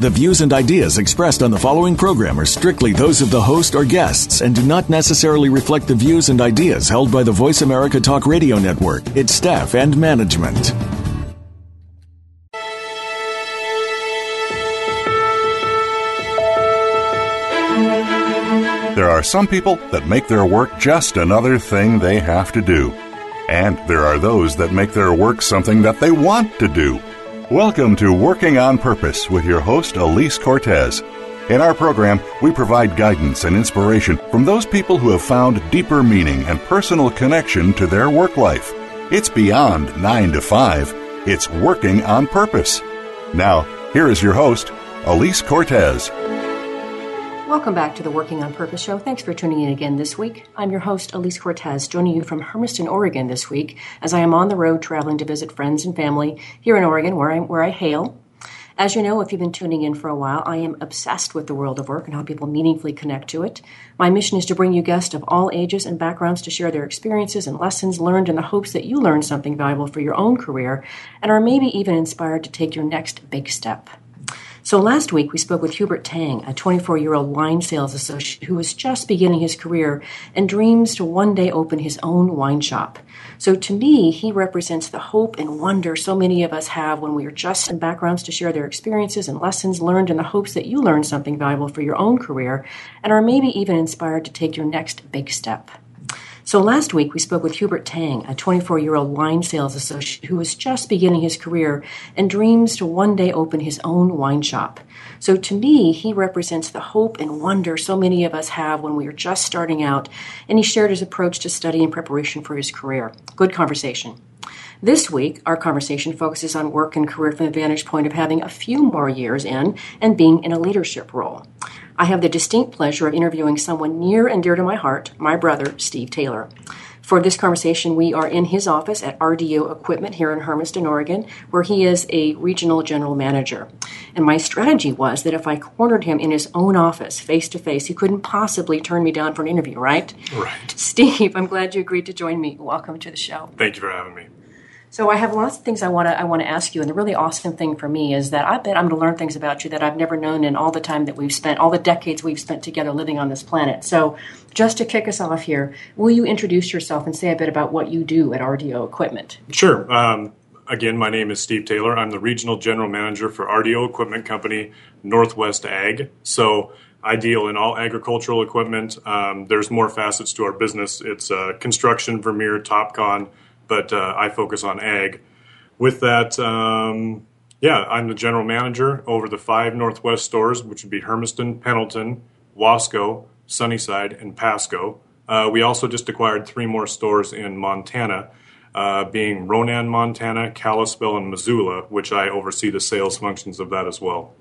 The views and ideas expressed on the following program are strictly those of the host or guests and do not necessarily reflect the views and ideas held by the Voice America Talk Radio Network, its staff, and management. There are some people that make their work just another thing they have to do. And there are those that make their work something that they want to do. Welcome to Working on Purpose with your host, Alise Cortez. In our program, we provide guidance and inspiration from those people who have found deeper meaning and personal connection to their work life. It's beyond 9 to 5, it's working on purpose. Now, here is your host, Alise Cortez. Welcome back to the Working on Purpose show. Thanks for tuning in again this week. I'm your host, Alise Cortez, joining you from Hermiston, Oregon this week as I am on the road traveling to visit friends and family here in Oregon, where, i where I hail. As you know, if you've been tuning in for a while, I am obsessed with the world of work and how people meaningfully connect to it. My mission is to bring you guests of all ages and backgrounds to share their experiences and lessons learned in the hopes that you learn something valuable for your own career and are maybe even inspired to take your next big step. So last week we spoke with Hubert Tang, a 24 year old wine sales associate who was just beginning his career and dreams to one day open his own wine shop. So to me, he represents the hope and wonder so many of us have when we are just in backgrounds to share their experiences and lessons learned in the hopes that you learn something valuable for your own career and are maybe even inspired to take your next big step. So last week we spoke with Hubert Tang, a 24 year old wine sales associate who was just beginning his career and dreams to one day open his own wine shop. So to me, he represents the hope and wonder so many of us have when we are just starting out, and he shared his approach to study and preparation for his career. Good conversation. This week, our conversation focuses on work and career from the vantage point of having a few more years in and being in a leadership role. I have the distinct pleasure of interviewing someone near and dear to my heart, my brother, Steve Taylor. For this conversation, we are in his office at RDO Equipment here in Hermiston, Oregon, where he is a regional general manager. And my strategy was that if I cornered him in his own office, face to face, he couldn't possibly turn me down for an interview, right? Right. Steve, I'm glad you agreed to join me. Welcome to the show. Thank you for having me. So I have lots of things I want to I want to ask you, and the really awesome thing for me is that I bet I'm going to learn things about you that I've never known in all the time that we've spent, all the decades we've spent together living on this planet. So, just to kick us off here, will you introduce yourself and say a bit about what you do at RDO Equipment? Sure. Um, again, my name is Steve Taylor. I'm the regional general manager for RDO Equipment Company Northwest Ag. So. I deal in all agricultural equipment. Um, there's more facets to our business. It's uh, construction, Vermeer, Topcon, but uh, I focus on ag. With that, um, yeah, I'm the general manager over the five Northwest stores, which would be Hermiston, Pendleton, Wasco, Sunnyside, and Pasco. Uh, we also just acquired three more stores in Montana, uh, being Ronan, Montana, Kalispell, and Missoula, which I oversee the sales functions of that as well.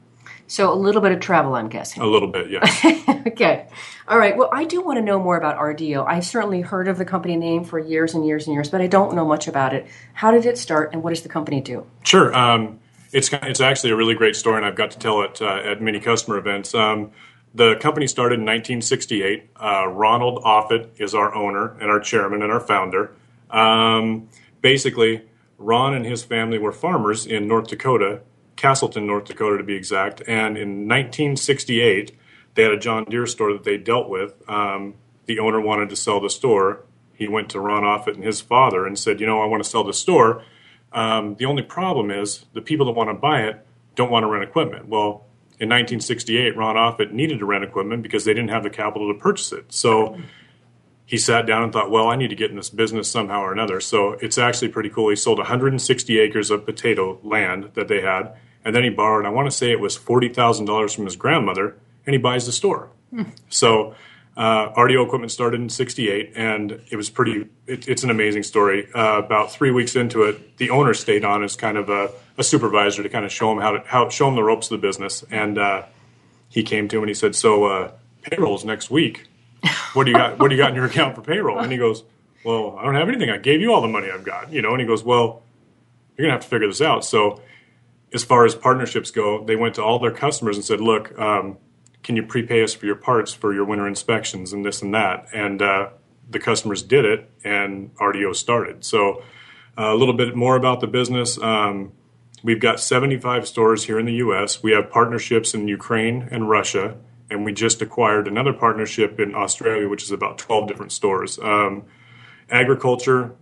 So a little bit of travel, I'm guessing. A little bit, yes. okay. All right. Well, I do want to know more about RDO. I've certainly heard of the company name for years and years and years, but I don't know much about it. How did it start, and what does the company do? Sure. Um, it's it's actually a really great story, and I've got to tell it uh, at many customer events. Um, the company started in 1968. Uh, Ronald Offutt is our owner and our chairman and our founder. Um, basically, Ron and his family were farmers in North Dakota Casselton, North Dakota, to be exact. And in 1968, they had a John Deere store that they dealt with. Um, the owner wanted to sell the store. He went to Ron Offutt and his father and said, "You know, I want to sell the store. Um, the only problem is the people that want to buy it don't want to rent equipment." Well, in 1968, Ron Offutt needed to rent equipment because they didn't have the capital to purchase it. So he sat down and thought, well, I need to get in this business somehow or another. So it's actually pretty cool. He sold 160 acres of potato land that they had and then he borrowed, I want to say it was $40,000 from his grandmother, and he buys the store. So uh, RDO equipment started in 68, and it was pretty, it, it's an amazing story. Uh, about three weeks into it, the owner stayed on as kind of a, a supervisor to kind of show him how to, how, show him the ropes of the business. And uh, he came to him and he said, so uh, payroll's next week. What do you got, what do you got in your account for payroll? And he goes, well, I don't have anything. I gave you all the money I've got, you know. And he goes, well, you're gonna have to figure this out. So, as far as partnerships go, they went to all their customers and said, look, um, can you prepay us for your parts for your winter inspections and this and that? And uh, the customers did it, and RDO started. So, uh, a little bit more about the business. Um, we've got 75 stores here in the U.S. We have partnerships in Ukraine and Russia and we just acquired another partnership in Australia, which is about 12 different stores. Um, agriculture,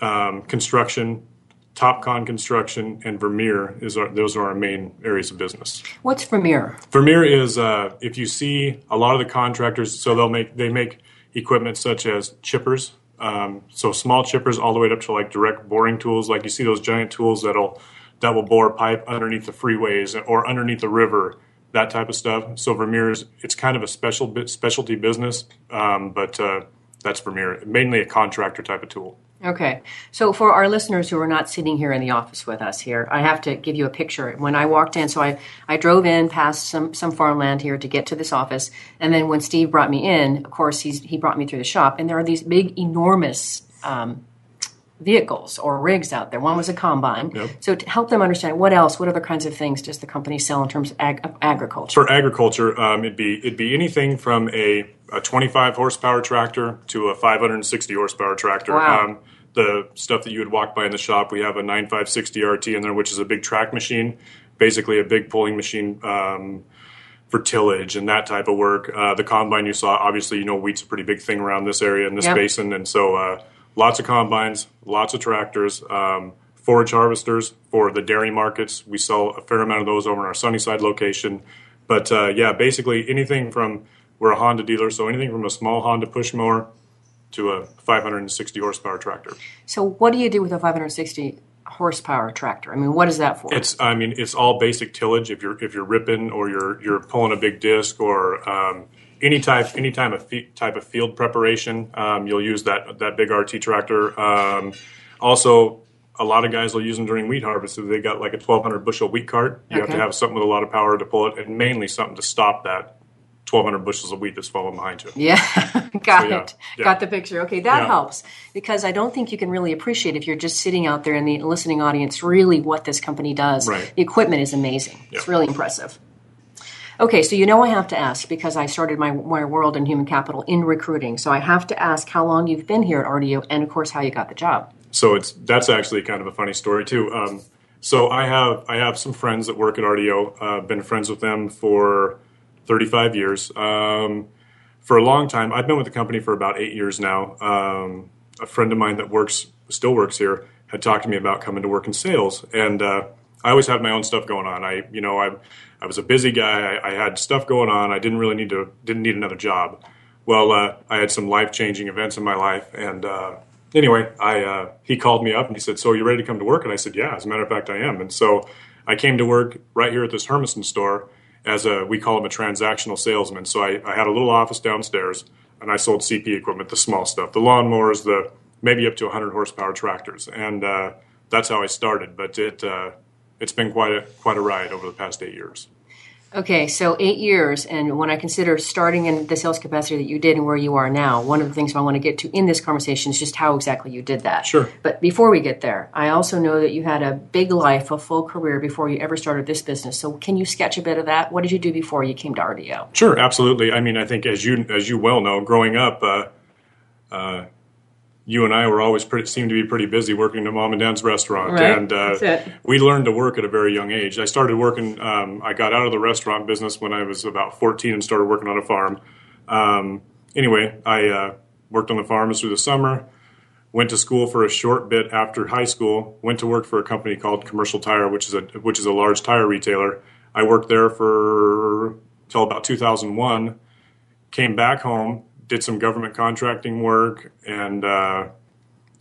um, construction, Topcon Construction, and Vermeer is our, those are our main areas of business. What's Vermeer? Vermeer is uh, if you see a lot of the contractors, so they'll make they make equipment such as chippers, um, so small chippers all the way up to like direct boring tools, like you see those giant tools that'll that will bore pipe underneath the freeways or underneath the river that type of stuff. So Vermeer is it's kind of a special specialty business, um, but uh, that's Vermeer, mainly a contractor type of tool. Okay, so for our listeners who are not sitting here in the office with us here, I have to give you a picture. When I walked in, so I, I drove in past some, some farmland here to get to this office, and then when Steve brought me in, of course, he's, he brought me through the shop, and there are these big, enormous um, vehicles or rigs out there. One was a combine. Yep. So to help them understand what else, what other kinds of things does the company sell in terms of, ag- of agriculture? For agriculture, um, it'd be it'd be anything from a, a 25 horsepower tractor to a 560 horsepower tractor. Wow. Um, the stuff that you would walk by in the shop, we have a 9560 RT in there, which is a big track machine, basically a big pulling machine. Um, for tillage and that type of work. Uh, the combine you saw, obviously, you know, wheat's a pretty big thing around this area in this yep. basin, and so uh, lots of combines, lots of tractors, um, forage harvesters for the dairy markets. We sell a fair amount of those over in our Sunnyside location. But uh, yeah, basically anything from we're a Honda dealer, so anything from a small Honda push mower to a 560 horsepower tractor. So what do you do with a 560 horsepower tractor? I mean, what is that for? It's I mean, it's all basic tillage. If you're if you're ripping or you're you're pulling a big disc or um, any type any time of type of field preparation, um, you'll use that that big RT tractor. Um, also, a lot of guys will use them during wheat harvest. If they got like a 1,200 bushel wheat cart, you okay. have to have something with a lot of power to pull it, and mainly something to stop that 1,200 bushels of wheat that's falling behind you. Yeah, got so, yeah, it. Yeah. Got the picture. Okay, that yeah. helps because I don't think you can really appreciate if you're just sitting out there in the listening audience really what this company does. Right. The equipment is amazing. It's really impressive. Okay, so you know I have to ask because I started my, my world in human capital in recruiting. So I have to ask how long you've been here at RDO and, of course, how you got the job. So it's that's actually kind of a funny story too. Um, so I have I have some friends that work at RDO. I've uh, been friends with them for 35 years. Um, for a long time, I've been with the company for about eight years now. Um, a friend of mine that works still works here had talked to me about coming to work in sales, and uh, I always had my own stuff going on. I you know I I was a busy guy. I, I, had stuff going on. I didn't really need to didn't need another job. Well, uh, I had some life changing events in my life, and uh, anyway, I uh, he called me up and he said, "So are you ready to come to work?" And I said, "Yeah, as a matter of fact, I am." And so I came to work right here at this Hermiston store as a we call him a transactional salesman. So I, I had a little office downstairs, and I sold CP equipment, the small stuff, the lawnmowers, the maybe up to 100 horsepower tractors, and uh, that's how I started. But it uh, it's been quite a quite a ride over the past eight years. Okay, so eight years, and when I consider starting in the sales capacity that you did and where you are now, one of the things I want to get to in this conversation is just how exactly you did that. Sure. But before we get there, I also know that you had a big life, a full career before you ever started this business. So can you sketch a bit of that? What did you do before you came to RDO? Sure, absolutely. I mean, I think as you as you well know, growing up, uh, uh, you and I were always pretty, seemed to be pretty busy working at mom and dad's restaurant, right. and uh, we learned to work at a very young age. I started working. Um, I got out of the restaurant business when I was about 14 and started working on a farm. Um, anyway, I uh, worked on the farms through the summer. Went to school for a short bit after high school. Went to work for a company called Commercial Tire, which is a which is a large tire retailer. I worked there for till about 2001. Came back home did some government contracting work, and uh,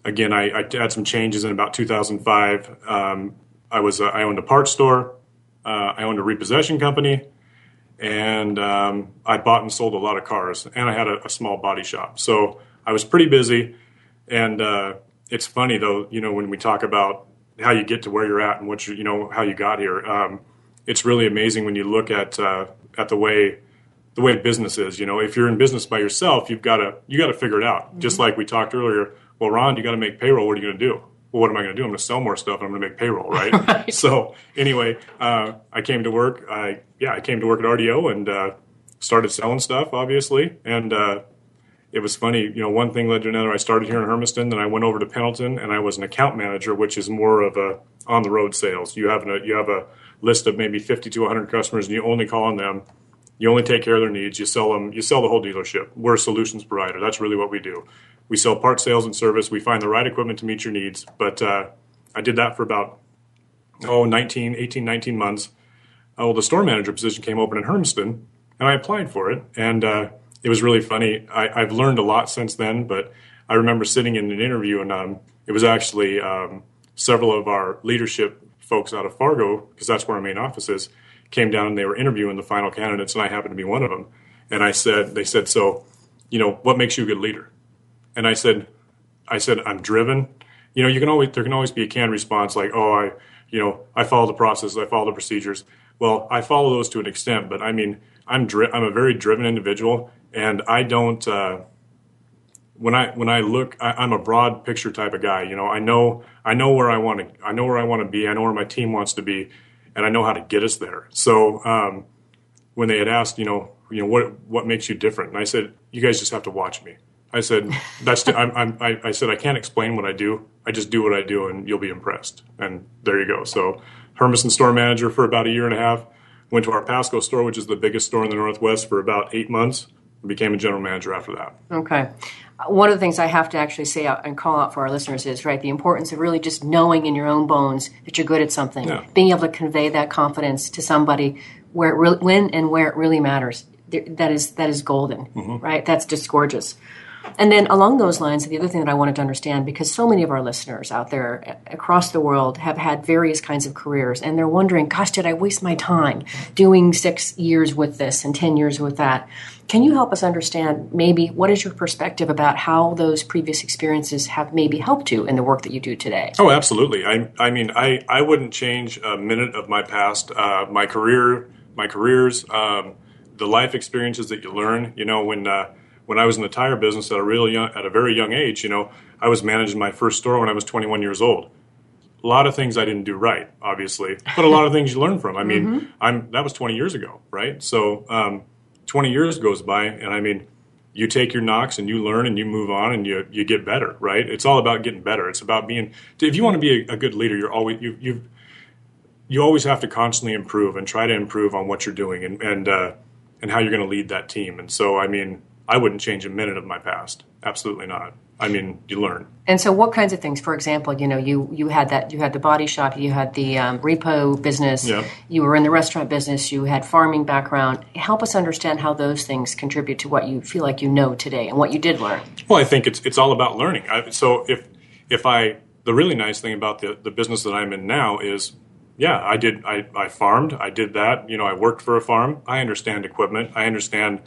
again, I, I, had some changes in about 2005. Um, I was uh, I owned a parts store, uh, I owned a repossession company, and um, I bought and sold a lot of cars, and I had a, a small body shop. So I was pretty busy, and uh, it's funny though, you know, when we talk about how you get to where you're at and what you you know how you got here. Um, it's really amazing when you look at uh, at the way the way business is. You know, if you're in business by yourself, you've got to you got to figure it out. Mm-hmm. Just like we talked earlier, well, Ron, you got to make payroll. What are you going to do? Well, what am I going to do? I'm going to sell more stuff and I'm going to make payroll, right? right. So anyway, uh, I came to work. I yeah, I came to work at RDO and uh, started selling stuff, obviously, and uh, it was funny. You know, one thing led to another. I started here in Hermiston, then I went over to Pendleton, and I was an account manager, which is more of a on the road sales. You have a you have a list of maybe 50 to 100 customers, and you only call on them. You only take care of their needs. You sell them. You sell the whole dealership. We're a solutions provider. That's really what we do. We sell part sales and service. We find the right equipment to meet your needs. But uh, I did that for about oh 19, 18, 19 months. Oh, well, the store manager position came open in Hermiston, and I applied for it. And uh, it was really funny. I, have learned a lot since then, but I remember sitting in an interview, and um, it was actually um, several of our leadership folks out of Fargo, because that's where our main office is, came down and they were interviewing the final candidates, and I happened to be one of them. And I said, they said, so, you know, what makes you a good leader? And I said, I said, I'm driven. You know, you can always there can always be a canned response like, oh, I, you know, I follow the process, I follow the procedures. Well, I follow those to an extent, but I mean, I'm dri- I'm a very driven individual, and I don't. Uh, when I when I look, I, am a broad picture type of guy. You know, I know I know where I want to I know where I want to be. I know where my team wants to be, and I know how to get us there. So um, when they had asked, you know, you know what what makes you different, and I said, you guys just have to watch me. I said, that's I'm, I'm, I, I said I can't explain what I do. I just do what I do, and you'll be impressed. And there you go. So Hermiston store manager for about a year and a half. Went to our Pasco store, which is the biggest store in the Northwest, for about eight months. Became a general manager after that. Okay. One of the things I have to actually say out and call out for our listeners is right the importance of really just knowing in your own bones that you're good at something, yeah. being able to convey that confidence to somebody where it really, when and where it really matters. That is that is golden, mm-hmm. right? That's just gorgeous. And then along those lines, the other thing that I wanted to understand, because so many of our listeners out there across the world have had various kinds of careers, and they're wondering, gosh, did I waste my time doing six years with this and 10 years with that? Can you help us understand maybe what is your perspective about how those previous experiences have maybe helped you in the work that you do today? Oh, absolutely. I, I mean, I, I wouldn't change a minute of my past, uh, my career, my careers, um, the life experiences that you learn. You know, when uh, when I was in the tire business at a real young, at a very young age, you know, I was managing my first store when I was 21 years old. A lot of things I didn't do right, obviously, but a lot of things you learn from. I mean, mm-hmm. I'm that was 20 years ago, right? So, um, 20 years goes by, and I mean, you take your knocks and you learn and you move on and you you get better, right? It's all about getting better. It's about being. If you want to be a, a good leader, you're always you you you always have to constantly improve and try to improve on what you're doing and and uh, and how you're going to lead that team. And so, I mean, I wouldn't change a minute of my past. Absolutely not. I mean, you learn. And so, what kinds of things? For example, you know, you you had that you had the body shop, you had the um, repo business, yeah. you were in the restaurant business, you had farming background. Help us understand how those things contribute to what you feel like you know today and what you did learn. Well, I think it's it's all about learning. I, so if if I the really nice thing about the the business that I'm in now is yeah, I did. I, I farmed. I did that. You know, I worked for a farm. I understand equipment. I understand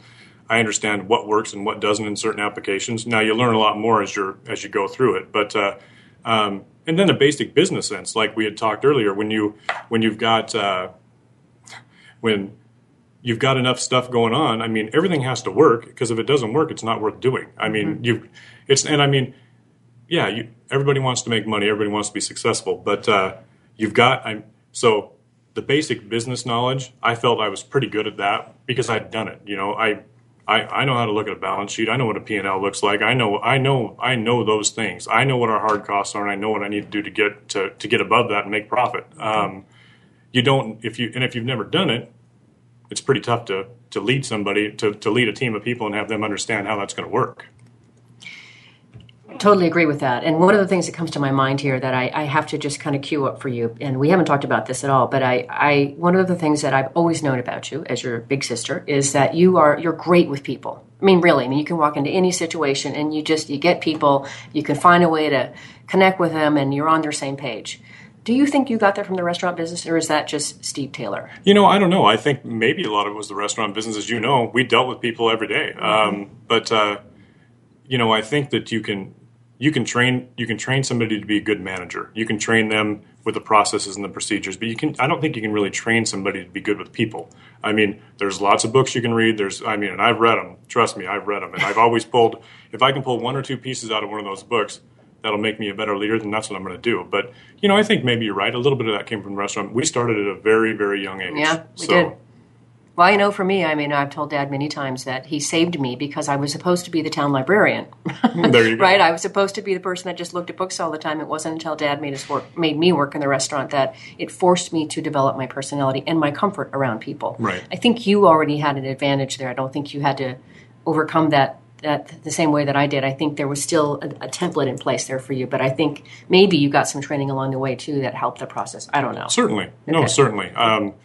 I understand what works and what doesn't in certain applications. Now you learn a lot more as you as you go through it, but uh, um, and then the basic business sense, like we had talked earlier, when you when you've got uh, when you've got enough stuff going on. I mean, everything has to work because if it doesn't work, it's not worth doing. I mean, mm-hmm. you it's and I mean, yeah, you, everybody wants to make money, everybody wants to be successful, but uh, you've got I'm so the basic business knowledge. I felt I was pretty good at that because I'd done it. You know, I I, I know how to look at a balance sheet. I know what a P&L looks like. I know I know I know those things. I know what our hard costs are, and I know what I need to do to get to, to get above that and make profit. Um, you don't if you and if you've never done it, it's pretty tough to to lead somebody to, to lead a team of people and have them understand how that's going to work. Totally agree with that. And one of the things that comes to my mind here that I, I, have to just kind of cue up for you, and we haven't talked about this at all, but I, I one of the things that I've always known about you as your big sister is that you are you're great with people. I mean, really. I mean, you can walk into any situation and you just you get people. You can find a way to connect with them, and you're on their same page. Do you think you got that from the restaurant business, or is that just Steve Taylor? You know, I don't know. I think maybe a lot of it was the restaurant business. As you know, we dealt with people every day. Mm-hmm. Um, but uh, you know, I think that you can you can train you can train somebody to be a good manager. You can train them with the processes and the procedures, but you can I don't think you can really train somebody to be good with people. I mean, there's lots of books you can read. There's I mean, and I've read them. Trust me, I've read them, and I've always pulled if I can pull one or two pieces out of one of those books, that'll make me a better leader, then that's what I'm going to do. But you know, I think maybe you're right. A little bit of that came from the restaurant. We started at a very, very young age. Yeah, we so, did. Well, I know for me, I mean, I've told Dad many times that he saved me because I was supposed to be the town librarian. there you go. right? I was supposed to be the person that just looked at books all the time. It wasn't until Dad made us work, made me work in the restaurant that it forced me to develop my personality and my comfort around people. Right. I think you already had an advantage there. I don't think you had to overcome that that the same way that I did. I think there was still a, a, template in place there for you, but I think maybe you got some training along the way too that helped the process. I don't know. Certainly, okay. no, certainly. Um,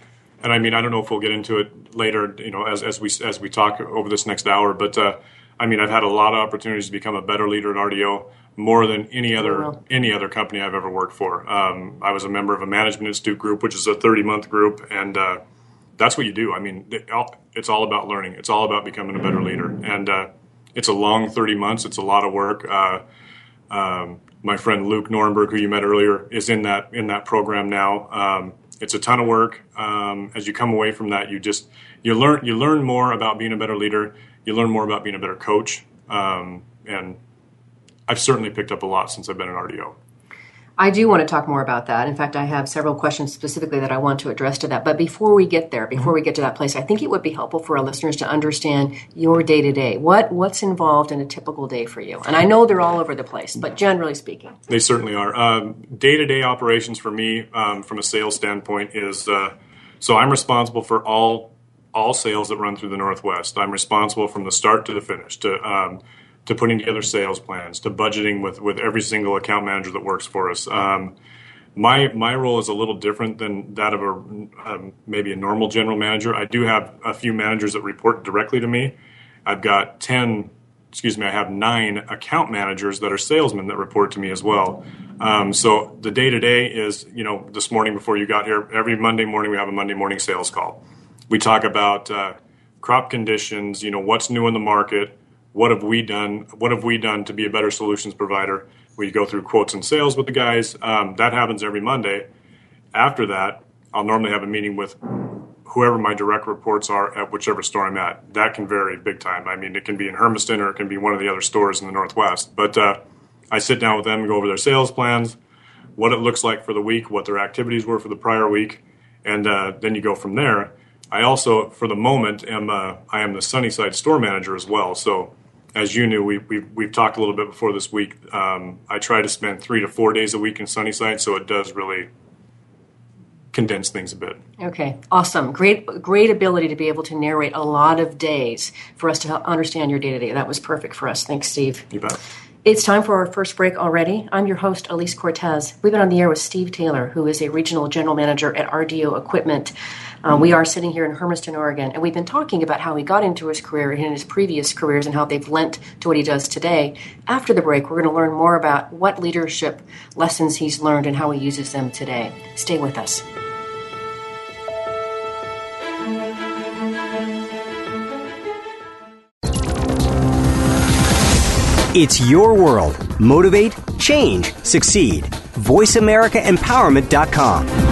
and I mean, I don't know if we'll get into it later, you know, as, as we as we talk over this next hour. But uh, I mean, I've had a lot of opportunities to become a better leader at RDO, more than any other any other company I've ever worked for. Um, I was a member of a management institute group, which is a 30 month group, and uh, that's what you do. I mean, it's all about learning. It's all about becoming a better leader, and uh, it's a long 30 months. It's a lot of work. Uh, um, my friend Luke Nornberg, who you met earlier, is in that in that program now. Um, it's a ton of work. Um, as you come away from that, you just you learn you learn more about being a better leader. You learn more about being a better coach, um, and I've certainly picked up a lot since I've been in RDO. I do want to talk more about that. In fact, I have several questions specifically that I want to address to that. But before we get there, before mm-hmm. we get to that place, I think it would be helpful for our listeners to understand your day to day. What what's involved in a typical day for you? And I know they're all over the place, but generally speaking, they certainly are. Day to day operations for me, um, from a sales standpoint, is uh, so I'm responsible for all all sales that run through the Northwest. I'm responsible from the start to the finish to um, to putting together sales plans to budgeting with with every single account manager that works for us. Um, my my role is a little different than that of a um, maybe a normal general manager. I do have a few managers that report directly to me. I've got ten, excuse me, I have nine account managers that are salesmen that report to me as well. Um, so the day to day is, you know, this morning before you got here, every Monday morning we have a Monday morning sales call. We talk about uh, crop conditions, you know, what's new in the market what have we done? What have we done to be a better solutions provider? We go through quotes and sales with the guys. Um, that happens every Monday. After that, I'll normally have a meeting with whoever my direct reports are at whichever store I'm at. That can vary big time. I mean, it can be in Hermiston or it can be one of the other stores in the Northwest. But uh, I sit down with them and go over their sales plans, what it looks like for the week, what their activities were for the prior week, and uh, then you go from there. I also, for the moment, am uh, I am the Sunnyside store manager as well. So as you knew, we, we've, we've talked a little bit before this week. Um, I try to spend three to four days a week in Sunnyside, so it does really condense things a bit. Okay, awesome. Great, great ability to be able to narrate a lot of days for us to understand your day to day. That was perfect for us. Thanks, Steve. You bet. It's time for our first break already. I'm your host, Alise Cortez. We've been on the air with Steve Taylor, who is a regional general manager at RDO Equipment. Uh, we are sitting here in Hermiston, Oregon, and we've been talking about how he got into his career and his previous careers and how they've lent to what he does today. After the break, we're going to learn more about what leadership lessons he's learned and how he uses them today. Stay with us. It's your world. Motivate, change, succeed. VoiceAmericaEmpowerment.com.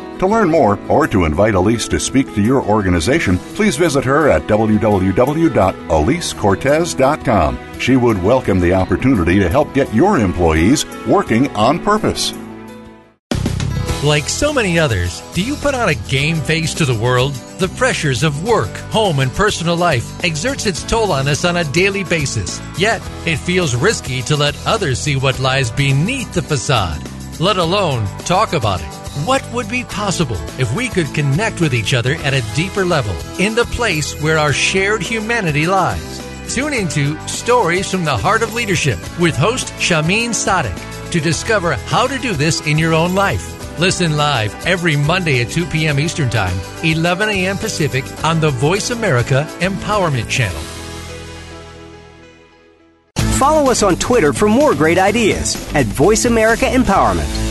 To learn more or to invite Alise to speak to your organization, please visit her at www.alisecortez.com. She would welcome the opportunity to help get your employees working on purpose. Like so many others, do you put on a game face to the world? The pressures of work, home, and personal life exerts its toll on us on a daily basis. Yet, it feels risky to let others see what lies beneath the facade, let alone talk about it. What would be possible if we could connect with each other at a deeper level in the place where our shared humanity lies? Tune into Stories from the Heart of Leadership with host Shameen Sadik to discover how to do this in your own life. Listen live every Monday at 2 p.m. Eastern Time, 11 a.m. Pacific on the Voice America Empowerment Channel. Follow us on Twitter for more great ideas at Voice America Empowerment.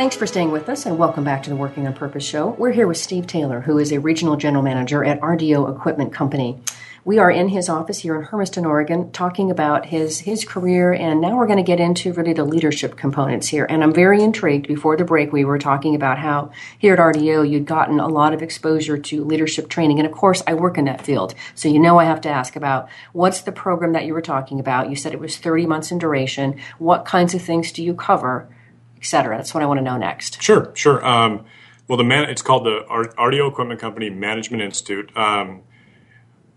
Thanks for staying with us and welcome back to the Working on Purpose show. We're here with Steve Taylor, who is a regional general manager at RDO Equipment Company. We are in his office here in Hermiston, Oregon, talking about his his career, and now we're going to get into really the leadership components here. And I'm very intrigued. Before the break, we were talking about how here at RDO you'd gotten a lot of exposure to leadership training, and of course, I work in that field, so you know I have to ask about what's the program that you were talking about. You said it was 30 months in duration. What kinds of things do you cover? Etc. That's what I want to know next. Sure, sure. Um, well, the man, it's called the RDO Equipment Company Management Institute. Um,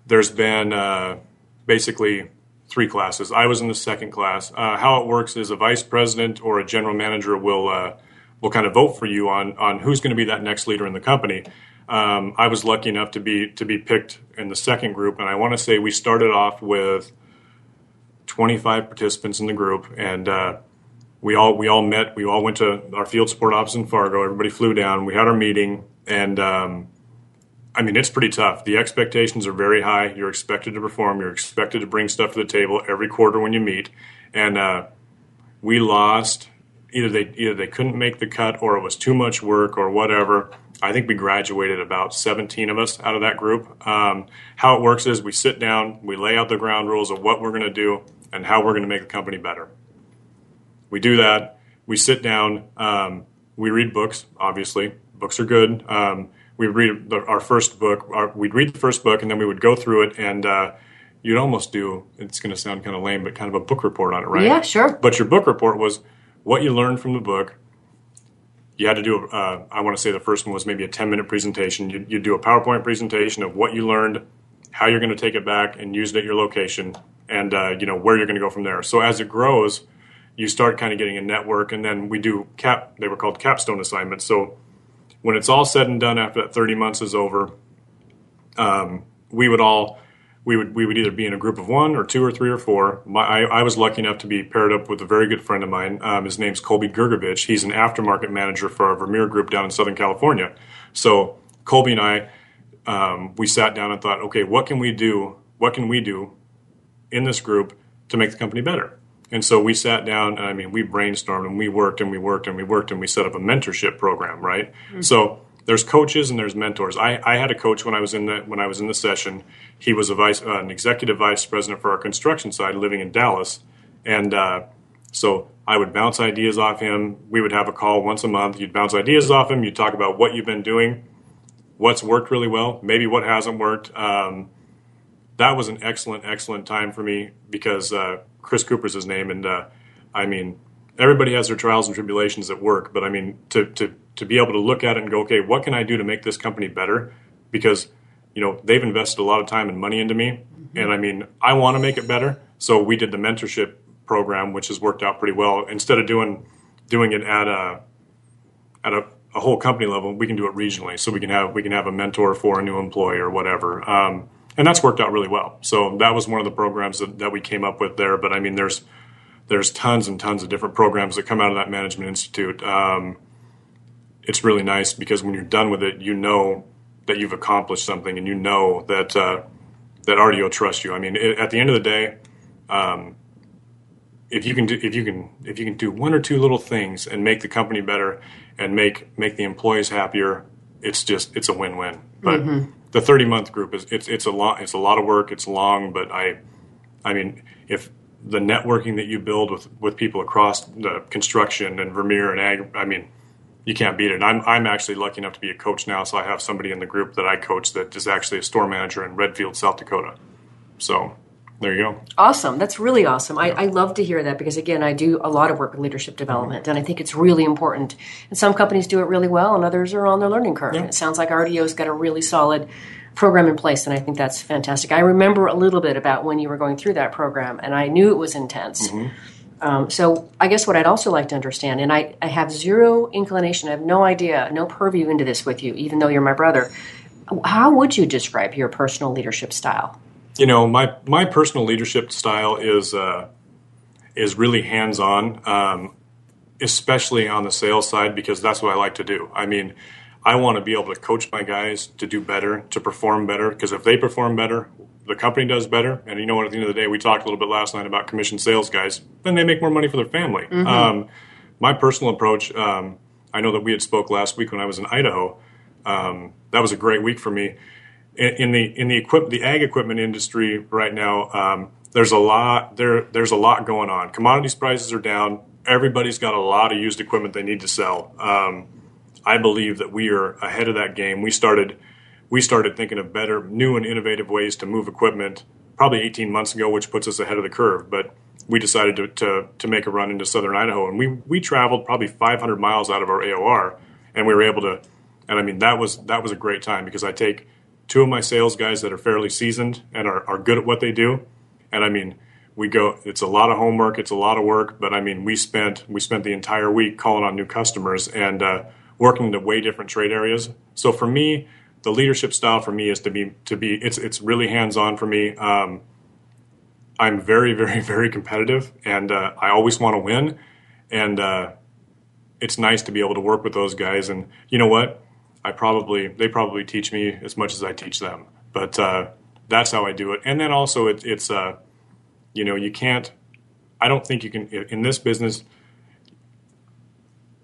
there's been uh, basically three classes. I was in the second class. Uh, how it works is a vice president or a general manager will uh, will kind of vote for you on on who's going to be that next leader in the company. Um, I was lucky enough to be to be picked in the second group, and I want to say we started off with 25 participants in the group, and uh, we all we all met. We all went to our field support office in Fargo. Everybody flew down. We had our meeting, and um, I mean it's pretty tough. The expectations are very high. You're expected to perform. You're expected to bring stuff to the table every quarter when you meet. And uh, we lost. Either they either they couldn't make the cut, or it was too much work, or whatever. I think we graduated about 17 of us out of that group. Um, how it works is we sit down, we lay out the ground rules of what we're going to do and how we're going to make the company better. We do that. We sit down. Um, we read books. Obviously, books are good. Um, we read the, our first book. Our, we'd read the first book, and then we would go through it, and uh, you'd almost do. It's going to sound kind of lame, but kind of a book report on it, right? Yeah, sure. But your book report was what you learned from the book. You had to do. Uh, I want to say the first one was maybe a ten minute presentation. You you do a PowerPoint presentation of what you learned, how you're going to take it back and use it at your location, and uh, you know where you're going to go from there. So as it grows you start kind of getting a network, and then we do cap. They were called capstone assignments. So when it's all said and done, after that 30 months is over, um, we would all we would we would either be in a group of one or two or three or four. My, I, I, was lucky enough to be paired up with a very good friend of mine. Um, his name's Colby Gergovich. He's an aftermarket manager for our Vermeer Group down in Southern California. So Colby and I, um, we sat down and thought, okay, what can we do? What can we do in this group to make the company better? And so we sat down, and I mean, we brainstormed and we worked and we worked and we worked and we set up a mentorship program, right? Mm-hmm. So there's coaches and there's mentors. I, I had a coach when I was in the when I was in the session. He was a vice, uh, an executive vice president for our construction side, living in Dallas, and uh, so I would bounce ideas off him. We would have a call once a month. You'd bounce ideas off him. You'd talk about what you've been doing, what's worked really well, maybe what hasn't worked. Um, that was an excellent, excellent time for me because uh, Chris Cooper's his name, and uh, I mean, everybody has their trials and tribulations at work, but I mean, to to to be able to look at it and go, okay, what can I do to make this company better? Because you know they've invested a lot of time and money into me, mm-hmm. and I mean, I want to make it better. So we did the mentorship program, which has worked out pretty well. Instead of doing doing it at a at a, a whole company level, we can do it regionally. So we can have we can have a mentor for a new employee or whatever. Um, and that's worked out really well. So that was one of the programs that, that we came up with there. But I mean, there's there's tons and tons of different programs that come out of that management institute. Um, it's really nice because when you're done with it, you know that you've accomplished something, and you know that uh, that RDO trusts you. I mean, it, at the end of the day, um, if you can do if you can if you can do one or two little things and make the company better and make make the employees happier, it's just it's a win win. But mm-hmm. the 30 month group is it's it's a lot it's a lot of work it's long but i i mean if the networking that you build with with people across the construction and vermeer and ag i mean you can't beat it. And i'm i'm actually lucky enough to be a coach now so i have somebody in the group that i coach that is actually a store manager in redfield south dakota. So there you go. Awesome. That's really awesome. I, I, love to hear that because, again, I do a lot of work with leadership development, and I think it's really important. And some companies do it really well, and others are on their learning curve. Yeah. It sounds like RDO's got a really solid program in place, and I think that's fantastic. I remember a little bit about when you were going through that program, and I knew it was intense. Mm-hmm. Um, so I guess what I'd also like to understand, and I, I have zero inclination, I have no idea, no purview into this with you, even though you're my brother How would you describe your personal leadership style? You know, my my personal leadership style is uh, is really hands on, um, especially on the sales side because that's what I like to do. I mean, I want to be able to coach my guys to do better, to perform better, because if they perform better, the company does better. And you know what? At the end of the day, we talked a little bit last night about commission sales guys. Then they make more money for their family. Mm-hmm. Um, my personal approach. Um, I know that we had spoke last week when I was in Idaho. Um, that was a great week for me. In, the in the equip the ag equipment industry right now, um, there's a lot there. There's a lot going on. Commodities prices are down. Everybody's got a lot of used equipment they need to sell. Um, I believe that we are ahead of that game. We started we started thinking of better, new and innovative ways to move equipment probably 18 months ago, which puts us ahead of the curve. But we decided to, to, to make a run into southern Idaho, and we we traveled probably 500 miles out of our AOR, and we were able to. And I mean that was that was a great time because I take two of my sales guys that are fairly seasoned and are, are good at what they do, and I mean we go it's a lot of homework it's a lot of work but i mean we spent we spent the entire week calling on new customers and uh, working into way different trade areas so for me the leadership style for me is to be to be it's it's really hands on for me um, I'm very, very, very competitive, and uh, I always want to win. And uh, it's nice to be able to work with those guys. And you know what? I probably they probably teach me as much as I teach them. But uh, that's how I do it. And then also, it, it's uh, you know, you can't. I don't think you can in this business.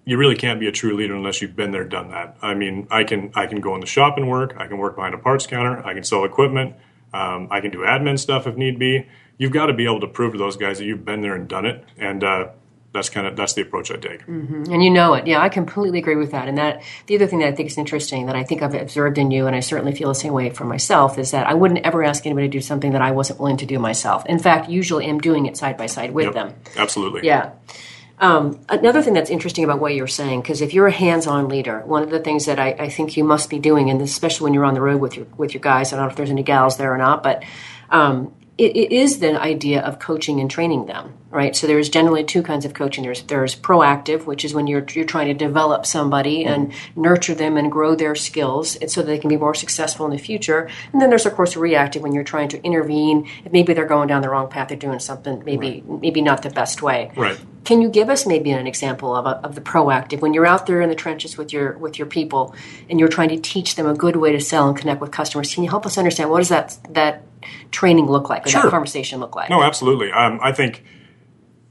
You really can't be a true leader unless you've been there, done that. I mean, I can I can go in the shop and work. I can work behind a parts counter. I can sell equipment. Um, I can do admin stuff if need be you've got to be able to prove to those guys that you've been there and done it. And uh, that's kind of that's the approach I take. Mm-hmm. And you know it. Yeah, I completely agree with that. And that the other thing that I think is interesting that I think I've observed in you, and I certainly feel the same way for myself, is that I wouldn't ever ask anybody to do something that I wasn't willing to do myself. In fact, usually am doing it side by side with yep, them. Absolutely. Yeah. Um, another thing that's interesting about what you're saying, because if you're a hands-on leader, one of the things that I, I, think you must be doing, and especially when you're on the road with your with your guys, I don't know if there's any gals there or not, but um, it, it is the idea of coaching and training them, right? So there's generally two kinds of coaching. There's there's proactive, which is when you're you're trying to develop somebody mm-hmm. and nurture them and grow their skills, so that they can be more successful in the future. And then there's of course reactive when you're trying to intervene. If maybe they're going down the wrong path, they're doing something maybe right. maybe not the best way. Right. Can you give us maybe an example of, a, of the proactive when you're out there in the trenches with your with your people and you're trying to teach them a good way to sell and connect with customers? Can you help us understand what is that that training look like or sure. that conversation look like? No, absolutely. Um, I think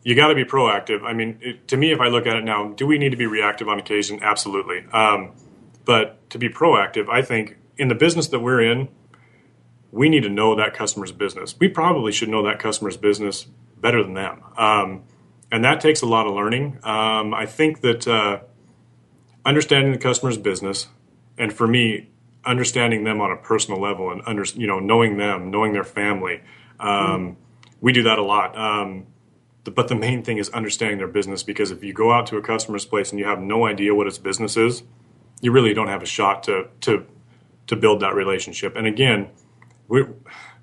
you got to be proactive. I mean, it, to me, if I look at it now, do we need to be reactive on occasion? Absolutely. Um, but to be proactive, I think in the business that we're in, we need to know that customer's business. We probably should know that customer's business better than them. Um, and that takes a lot of learning. Um, I think that uh, understanding the customer's business, and for me, understanding them on a personal level and under, you know knowing them, knowing their family. Um, mm. We do that a lot. Um, the, but the main thing is understanding their business because if you go out to a customer's place and you have no idea what its business is, you really don't have a shot to to to build that relationship. And again, we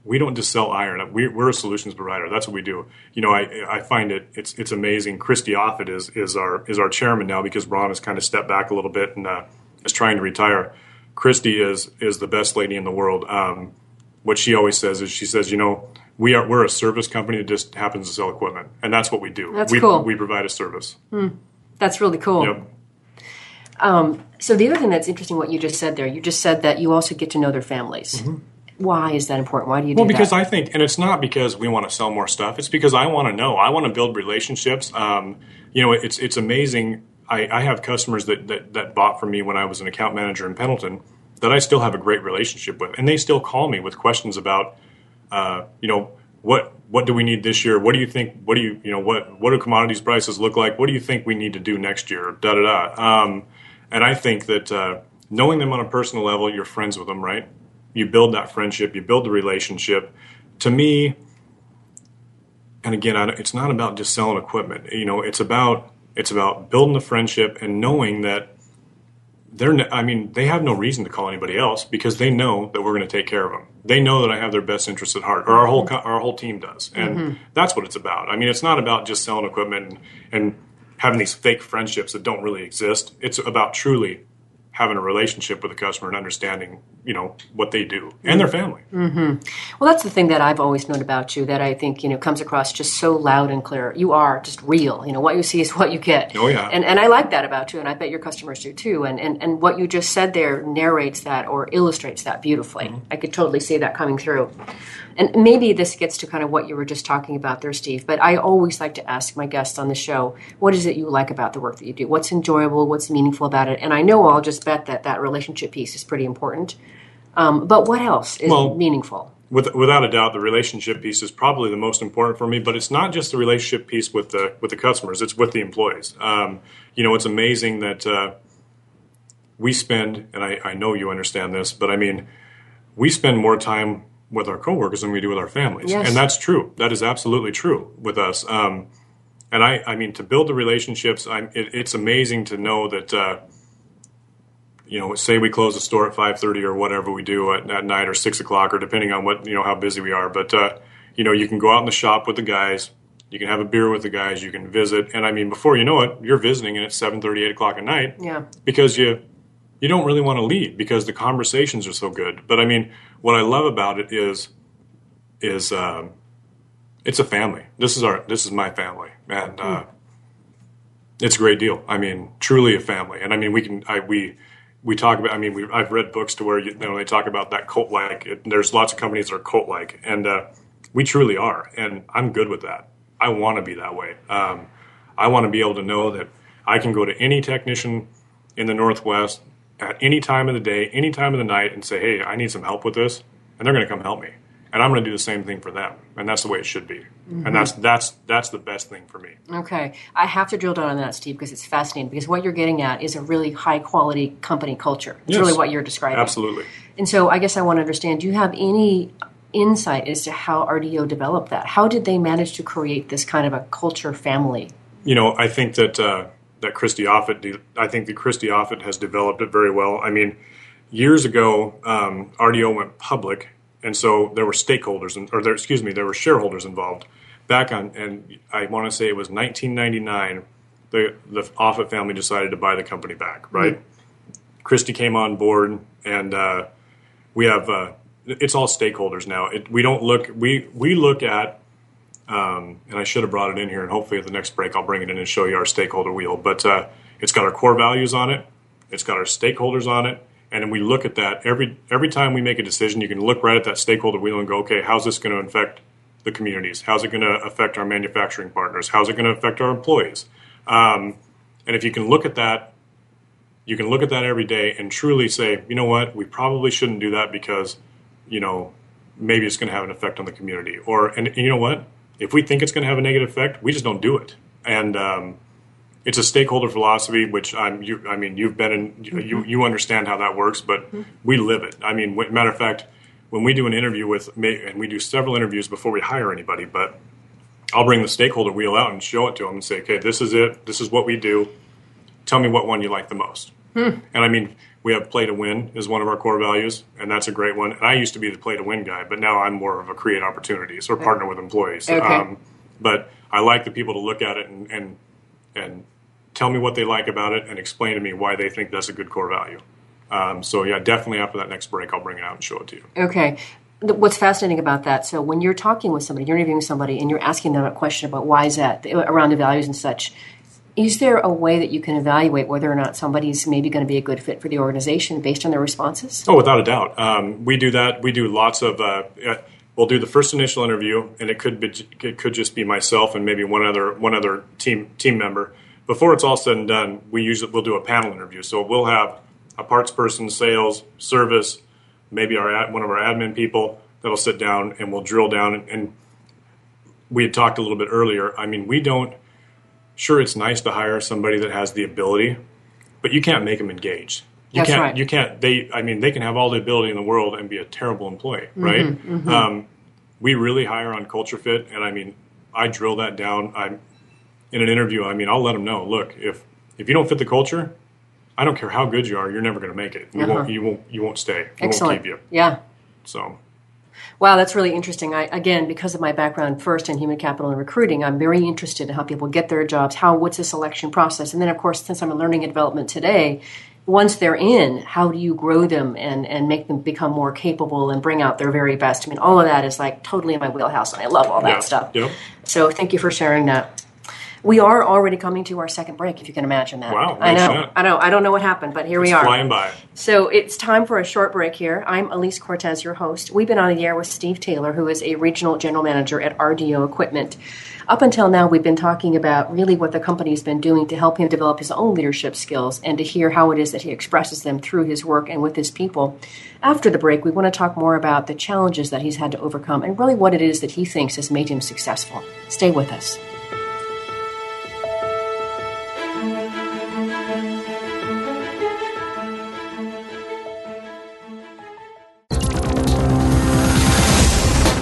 we don't just sell iron. We, are a solutions provider. That's what we do. You know, I, I find it it's it's amazing. Christy Offutt is is our is our chairman now because Ron has kind of stepped back a little bit and uh, is trying to retire. Christy is is the best lady in the world. Um, what she always says is she says, you know, we are we're a service company that just happens to sell equipment, and that's what we do. That's we, cool. We provide a service. Hmm. That's really cool. Yep. Um, so the other thing that's interesting, what you just said there, you just said that you also get to know their families. Mm-hmm. Why is that important? Why do you do well? Because that? I think, and it's not because we want to sell more stuff. It's because I want to know. I want to build relationships. Um, you know, it's it's amazing I, I have customers that, that, that bought from me when I was an account manager in Pendleton that I still have a great relationship with, and they still call me with questions about, uh, you know, what what do we need this year? What do you think? What do you you know what what do commodities prices look like? What do you think we need to do next year? Da da da. Um, and I think that uh, knowing them on a personal level, you're friends with them, right? You build that friendship, you build the relationship. To me, and again, it's not about just selling equipment. You know, it's about it's about building the friendship and knowing that they're. I mean, they have no reason to call anybody else because they know that we're going to take care of them. They know that I have their best interests at heart, or our whole our whole team does, and mm-hmm. that's what it's about. I mean, it's not about just selling equipment and, and having these fake friendships that don't really exist. It's about truly having a relationship with the customer and understanding, you know, what they do and their family. Mm-hmm. Well, that's the thing that I've always known about you that I think, you know, comes across just so loud and clear. You are just real. You know, what you see is what you get. Oh, yeah. And, and I like that about you, and I bet your customers do too. And, and, and what you just said there narrates that or illustrates that beautifully. Mm-hmm. I could totally see that coming through. And maybe this gets to kind of what you were just talking about there, Steve, but I always like to ask my guests on the show, what is it you like about the work that you do? What's enjoyable? What's meaningful about it? And I know I'll just bet that that relationship piece is pretty important. Um, but what else is well, meaningful? With, without a doubt, the relationship piece is probably the most important for me. But it's not just the relationship piece with the with the customers; it's with the employees. Um, you know, it's amazing that uh, we spend, and I, I know you understand this, but I mean, we spend more time with our coworkers than we do with our families, yes. and that's true. That is absolutely true with us. Um, and I, I mean, to build the relationships, it, it's amazing to know that. Uh, you know, say we close the store at five thirty or whatever we do at, at, night or six o'clock or depending on what you know how busy we are. But uh, you know, you can go out in the shop with the guys. You can have a beer with the guys. You can visit, and I mean, before you know it, you're visiting, and it's seven thirty, eight o'clock at night. Yeah. Because you you don't really want to leave because the conversations are so good. But I mean, what I love about it is is um, it's a family. This is our this is my family, and uh, it's a great deal. I mean, truly a family. And I mean, we can I we we talk about. I mean, we, I've read books to where you, know they talk about that cult like. There's lots of companies that are cult like, and uh, we truly are. And I'm good with that. I want to be that way. Um, I want to be able to know that I can go to any technician in the Northwest at any time of the day, any time of the night, and say, "Hey, I need some help with this," and they're going to come help me and I'm going to do the same thing for them, and that's the way it should be, mm-hmm. and that's that's that's the best thing for me. Okay, I have to drill down on that, Steve, because it's fascinating. Because what you're getting at is a really high quality company culture. It's yes. really what you're describing. Absolutely. And so, I guess I want to understand. Do you have any insight as to how RDO developed that? How did they manage to create this kind of a culture family? You know, I think that uh, that Christi Offutt. I think that Christi Offutt has developed it very well. I mean, years ago, um, RDO went public and so there were stakeholders, or there, excuse me, there were shareholders involved. Back on, and I want to say it was 1999. The the Offutt family decided to buy the company back. Right, mm-hmm. Christi came on board, and uh, we have uh, it's all stakeholders now. It, we don't look we we look at um, and I should have brought it in here, and hopefully at the next break I'll bring it in and show you our stakeholder wheel. But uh, it's got our core values on it, it's got our stakeholders on it, and then we look at that every every time we make a decision. You can look right at that stakeholder wheel and go, okay, how's this going to affect the communities? How's it going to affect our manufacturing partners? How's it going to affect our employees? Um, and if you can look at that, you can look at that every day and truly say, you know what, we probably shouldn't do that because, you know, maybe it's going to have an effect on the community. Or and, and you know what, if we think it's going to have a negative effect, we just don't do it. And um, it's a stakeholder philosophy, which I'm, you, I mean, you've been in, mm-hmm. you, you understand how that works, but mm-hmm. we live it. I mean, matter of fact, when we do an interview with, and we do several interviews before we hire anybody, but I'll bring the stakeholder wheel out and show it to them and say, okay, this is it. This is what we do. Tell me what one you like the most. Hmm. And I mean, we have play to win is one of our core values, and that's a great one. And I used to be the play to win guy, but now I'm more of a create opportunities or partner with employees. Okay. Um, but I like the people to look at it and, and and tell me what they like about it, and explain to me why they think that's a good core value. Um, so yeah, definitely after that next break, I'll bring it out and show it to you. Okay. What's fascinating about that? So when you're talking with somebody, you're interviewing somebody, and you're asking them a question about why is that around the values and such. Is there a way that you can evaluate whether or not somebody's maybe going to be a good fit for the organization based on their responses? Oh, without a doubt. Um, we do that. We do lots of. Uh, we'll do the first initial interview, and it could be it could just be myself and maybe one other one other team team member before it's all said and done, we usually we'll do a panel interview. So we'll have a parts person, sales, service, maybe our one of our admin people that'll sit down and we'll drill down. And, and we had talked a little bit earlier. I mean, we don't. Sure, it's nice to hire somebody that has the ability, but you can't make them engaged. You That's can't. Right. You can't. They. I mean, they can have all the ability in the world and be a terrible employee, mm-hmm, right? Mm-hmm. Um, we really hire on culture fit, and I mean, I drill that down. I'm in an interview, I mean, I'll let them know. Look, if if you don't fit the culture, I don't care how good you are, you're never going to make it. You uh-huh. won't. You won't. You won't stay. We Excellent. won't keep you. Yeah. So. Wow, that's really interesting. I, again, because of my background first in human capital and recruiting, I'm very interested in how people get their jobs. How what's the selection process, and then of course, since I'm in learning and development today, once they're in, how do you grow them and, and make them become more capable and bring out their very best? I mean, all of that is like totally in my wheelhouse, and I love all that Yeah, stuff. yep. So thank you for sharing that. We are already coming to our second break, if you can imagine that. Wow, I know, shit. I know. I don't know what happened, but here we are. flying by. So it's time for a short break here. I'm Alise Cortez, your host. We've been on the air with Steve Taylor, who is a regional general manager at RDO Equipment. Up until now, we've been talking about really what the company's been doing to help him develop his own leadership skills and to hear how it is that he expresses them through his work and with his people. After the break, we want to talk more about the challenges that he's had to overcome and really what it is that he thinks has made him successful. Stay with us.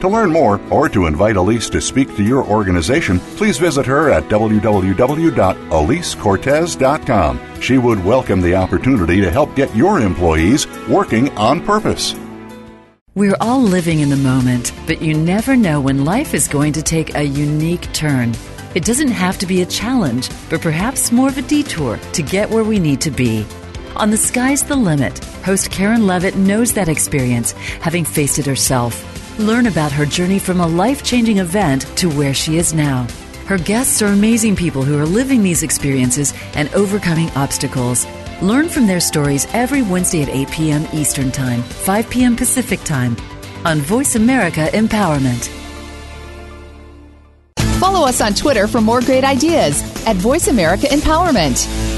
To learn more or to invite Alise to speak to your organization, please visit her at www.alisecortez.com. She would welcome the opportunity to help get your employees working on purpose. We're all living in the moment, but you never know when life is going to take a unique turn. It doesn't have to be a challenge, but perhaps more of a detour to get where we need to be. On The Sky's the Limit, host Karen Levitt knows that experience, having faced it herself. Learn about her journey from a life changing event to where she is now. Her guests are amazing people who are living these experiences and overcoming obstacles. Learn from their stories every Wednesday at 8 p.m. Eastern Time, 5 p.m. Pacific Time on Voice America Empowerment. Follow us on Twitter for more great ideas at Voice America Empowerment.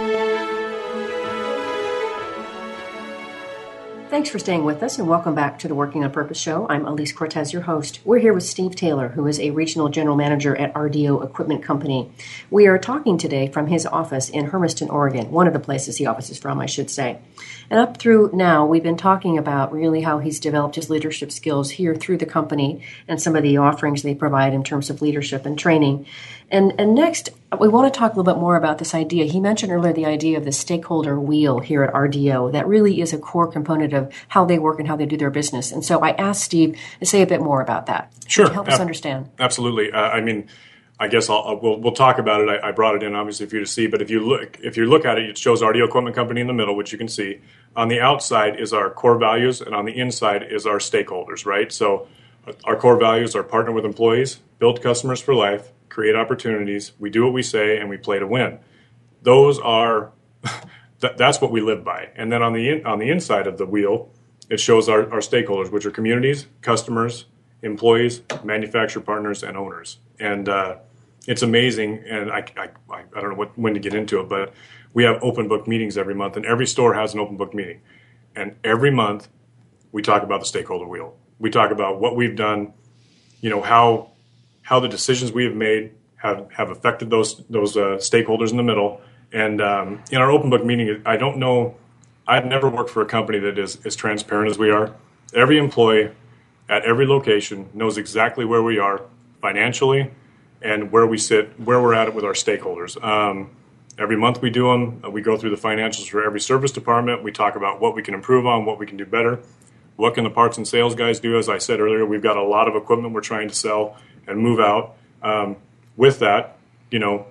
Thanks for staying with us and welcome back to the Working on Purpose show. I'm Alise Cortez, your host. We're here with Steve Taylor, who is a regional general manager at RDO Equipment Company. We are talking today from his office in Hermiston, Oregon, one of the places he offices from, I should say. And up through now, we've been talking about really how he's developed his leadership skills here through the company and some of the offerings they provide in terms of leadership and training. And, and next, we want to talk a little bit more about this idea. He mentioned earlier the idea of the stakeholder wheel here at RDO. That really is a core component of how they work and how they do their business. And so I asked Steve to say a bit more about that. Sure. To help us Ab- understand. Absolutely. Uh, I mean, I guess I'll, I'll- we'll we'll talk about it. I, I brought it in obviously for you to see, but if you look if you look at it, it shows RDO Equipment Company in the middle, which you can see. On the outside is our core values, and on the inside is our stakeholders. Right. So uh, our core values are partner with employees, build customers for life, create opportunities. We do what we say, and we play to win. Those are that, that's what we live by. And then on the in, on the inside of the wheel, it shows our, our stakeholders, which are communities, customers, employees, manufacturer partners, and owners. And uh, it's amazing. And I, I, I I don't know what, when to get into it, but we have open book meetings every month, and every store has an open book meeting. And every month, we talk about the stakeholder wheel. We talk about what we've done, you know, how how the decisions we have made have, have affected those those uh, stakeholders in the middle. And um, in our open book meeting, I don't know. I've never worked for a company that is as transparent as we are. Every employee at every location knows exactly where we are financially and where we sit, where we're at with our stakeholders. Um, every month we do them. Uh, We go through the financials for every service department. We talk about what we can improve on, what we can do better. What can the parts and sales guys do? As I said earlier, we've got a lot of equipment we're trying to sell and move out. Um, with that, you know,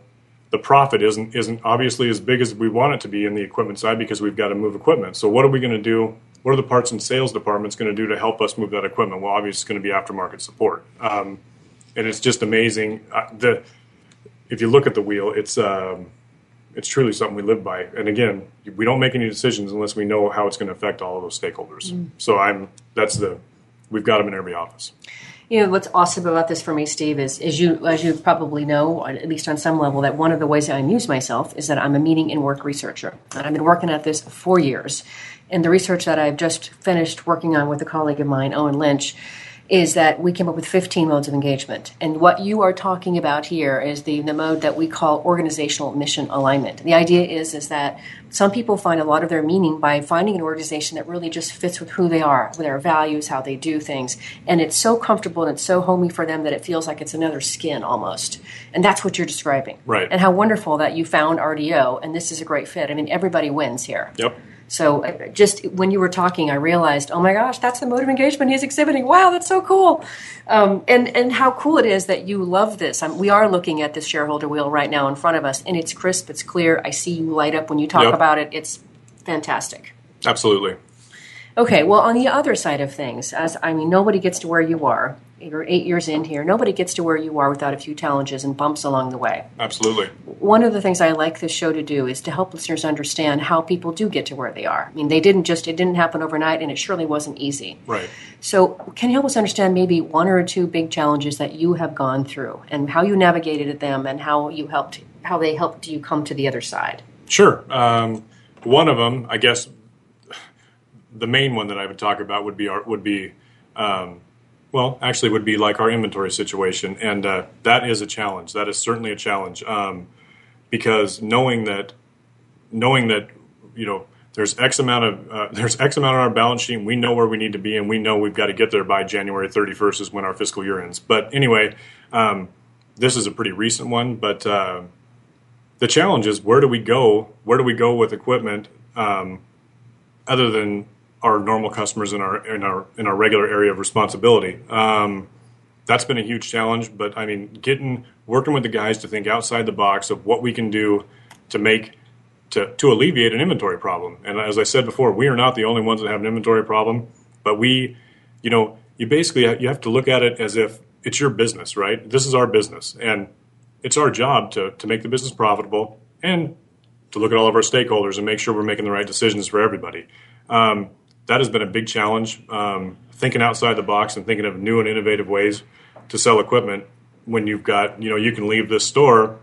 the profit isn't isn't obviously as big as we want it to be in the equipment side because we've got to move equipment. So what are we going to do? What are the parts and sales departments going to do to help us move that equipment? Well, obviously, it's going to be aftermarket support, um, and it's just amazing. Uh, the if you look at the wheel, it's um, it's truly something we live by. And again, we don't make any decisions unless we know how it's going to affect all of those stakeholders. Mm. So I'm that's the we've got them in every office. You know what's awesome about this for me, Steve, is as you as you probably know, at least on some level, that one of the ways I amuse myself is that I'm a meeting and work researcher, and I've been working at this for years. And the research that I've just finished working on with a colleague of mine, Owen Lynch, is that we came up with 15 modes of engagement. And what you are talking about here is the, the mode that we call organizational mission alignment. The idea is, is that some people find a lot of their meaning by finding an organization that really just fits with who they are, with their values, how they do things. And it's so comfortable and it's so homey for them that it feels like it's another skin almost. And that's what you're describing. Right. And how wonderful that you found RDO and this is a great fit. I mean, everybody wins here. Yep. So just when you were talking, I realized, oh my gosh, that's the mode of engagement he's exhibiting. Wow, that's so cool. Um, and, and how cool it is that you love this. Um, we are looking at this shareholder wheel right now in front of us, and it's crisp, it's clear. I see you light up when you talk yep. about it. It's fantastic. Absolutely. Okay, well, on the other side of things, as I mean, nobody gets to where you are you're eight years in here. Nobody gets to where you are without a few challenges and bumps along the way. Absolutely. One of the things I like this show to do is to help listeners understand how people do get to where they are. I mean, they didn't just, it didn't happen overnight and it surely wasn't easy. Right. So, can you help us understand maybe one or two big challenges that you have gone through and how you navigated them and how you helped, how they helped you come to the other side? Sure. Um, one of them, I guess, the main one that I would talk about would be our, would be um, well, actually, would be like our inventory situation, and uh, that is a challenge. That is certainly a challenge um, because knowing that, knowing that, you know, there's X amount of uh, there's X amount on our balance sheet. We know where we need to be, and we know we've got to get there by January 31st is when our fiscal year ends. But anyway, um, this is a pretty recent one. But uh, the challenge is where do we go? Where do we go with equipment um, other than our normal customers in our in our in our regular area of responsibility. Um, that's been a huge challenge, but I mean, getting working with the guys to think outside the box of what we can do to make to to alleviate an inventory problem. And as I said before, we are not the only ones that have an inventory problem, but we, you know, you basically you have to look at it as if it's your business, right? This is our business, and it's our job to to make the business profitable and to look at all of our stakeholders and make sure we're making the right decisions for everybody. Um, that has been a big challenge. Um, thinking outside the box and thinking of new and innovative ways to sell equipment when you've got you know you can leave this store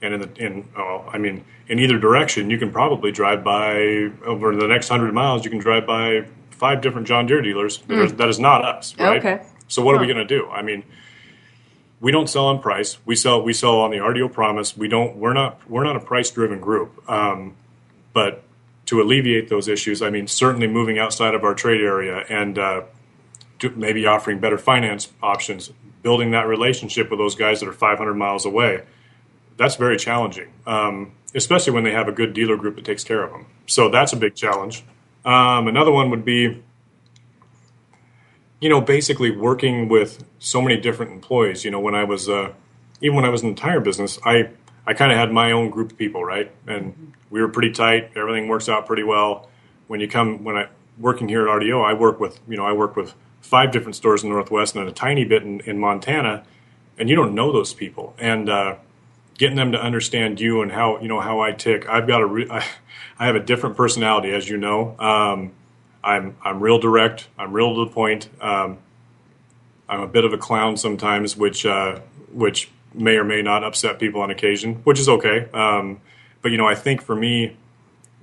and in the in oh, I mean in either direction you can probably drive by over the next hundred miles you can drive by five different John Deere dealers. Mm. that is not us right? Okay. So what are we going to do? I mean we don't sell on price. We sell we sell on the RDO promise. We don't we're not we're not a price driven group. Um, but to alleviate those issues, I mean, certainly moving outside of our trade area and uh, maybe offering better finance options, building that relationship with those guys that are 500 miles away, that's very challenging, um, especially when they have a good dealer group that takes care of them. So that's a big challenge. Um, another one would be, you know, basically working with so many different employees. You know, when I was, uh, even when I was in the tire business, I I kind of had my own group of people, right? And we were pretty tight. Everything works out pretty well. When you come, when I working here at RDO, I work with, you know, I work with five different stores in the Northwest and a tiny bit in, in Montana, and you don't know those people. And uh, getting them to understand you and how, you know, how I tick. I've got a, re- I, I have a different personality, as you know. Um, I'm, I'm real direct. I'm real to the point. Um, I'm a bit of a clown sometimes, which, uh, which may or may not upset people on occasion, which is okay. Um, but you know, I think for me,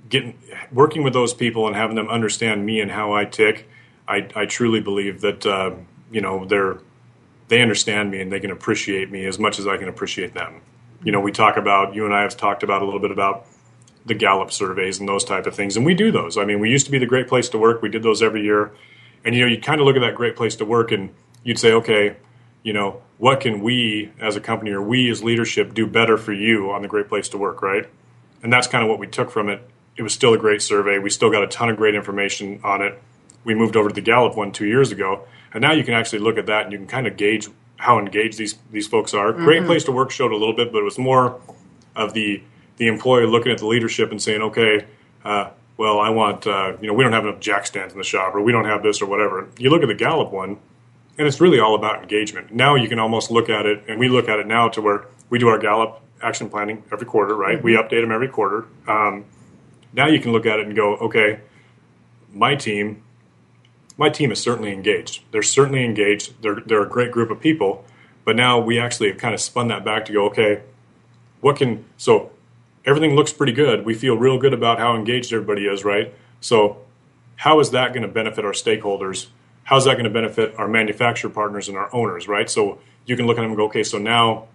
getting working with those people and having them understand me and how I tick, I, I truly believe that uh, you know they're they understand me and they can appreciate me as much as I can appreciate them. You know, we talk about you and I have talked about a little bit about the Gallup surveys and those type of things, and we do those. I mean, we used to be the Great Place to Work. We did those every year, and you know, you kind of look at that Great Place to Work and you'd say, okay, you know, what can we as a company or we as leadership do better for you on the great place to work, right? And that's kind of what we took from it. It was still a great survey. We still got a ton of great information on it. We moved over to the Gallup one two years ago, and now you can actually look at that and you can kind of gauge how engaged these these folks are. Mm-hmm. Great place to work showed a little bit, but it was more of the the employee looking at the leadership and saying, okay, uh, well, I want uh, you know we don't have enough jack stands in the shop, or we don't have this or whatever. You look at the Gallup one, and it's really all about engagement. Now you can almost look at it, and we look at it now to where we do our Gallup action planning every quarter, right? We update them every quarter. Um, now you can look at it and go, okay, my team, my team is certainly engaged. They're certainly engaged. They're they're a great group of people. But now we actually have kind of spun that back to go, okay, what can so everything looks pretty good. We feel real good about how engaged everybody is, right? So how is that going to benefit our stakeholders? How's that going to benefit our manufacturer partners and our owners, right? So you can look at them and go, okay, so now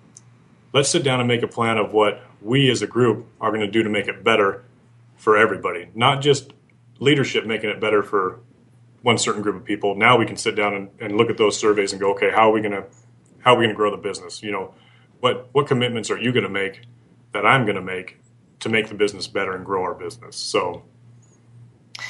let's sit down and make a plan of what we as a group are going to do to make it better for everybody, not just leadership making it better for one certain group of people. Now we can sit down and, and look at those surveys and go, okay, how are we going to how are we going to grow the business? You know, what what commitments are you going to make that I'm going to make to make the business better and grow our business? So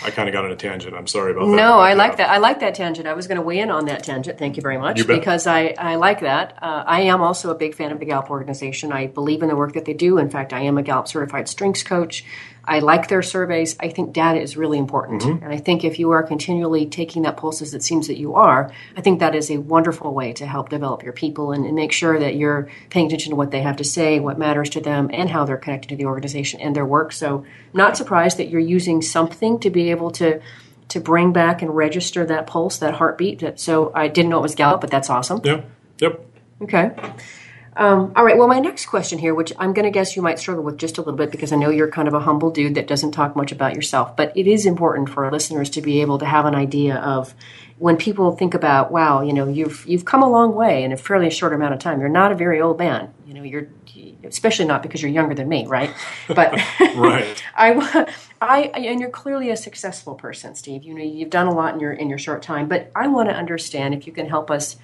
I kind of got on a tangent. I'm sorry about that. No, I like that. I like that tangent. I was going to weigh in on that tangent. Thank you very much. You bet. Because I, I like that. Uh, I am also a big fan of the Gallup organization. I believe in the work that they do. In fact, I am a Gallup certified strengths coach. I like their surveys. I think data is really important. Mm-hmm. And I think if you are continually taking that pulse, as it seems that you are, I think that is a wonderful way to help develop your people and, and make sure that you're paying attention to what they have to say, what matters to them, and how they're connected to the organization and their work. So I'm not surprised that you're using something to be able to to bring back and register that pulse, that heartbeat. That- So I didn't know it was Gallup, but that's awesome. Yeah. Yep. Okay. Um, all right. Well, my next question here, which I'm going to guess you might struggle with just a little bit because I know you're kind of a humble dude that doesn't talk much about yourself, but it is important for our listeners to be able to have an idea of when people think about, wow, you know, you've you've come a long way in a fairly short amount of time. You're not a very old man. You know, you're especially not because you're younger than me, right? But Right. I, I, and you're clearly a successful person, Steve. You know, you've done a lot in your in your short time. But I want to understand if you can help us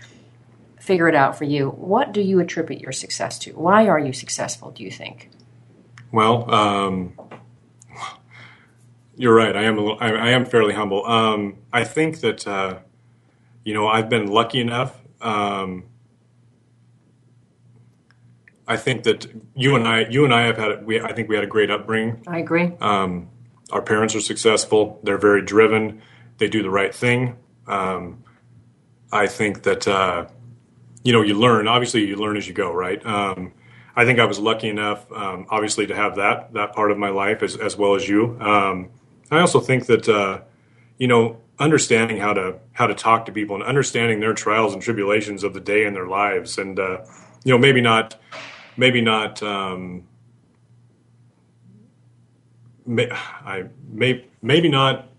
figure it out for you. What do you attribute your success to? Why are you successful? Do you think? Well, um, you're right. I am. A little, I, I am fairly humble. Um, I think that uh, you know I've been lucky enough. Um, I think that you and I, you and I have had. We, I think we had a great upbringing. I agree. Um, our parents are successful. They're very driven. They do the right thing. Um, I think that uh, you know you learn. Obviously, you learn as you go, right? Um, I think I was lucky enough, um, obviously, to have that that part of my life as as well as you. Um, I also think that uh, you know understanding how to how to talk to people and understanding their trials and tribulations of the day in their lives, and uh, you know maybe not maybe not. Um, may, I may maybe not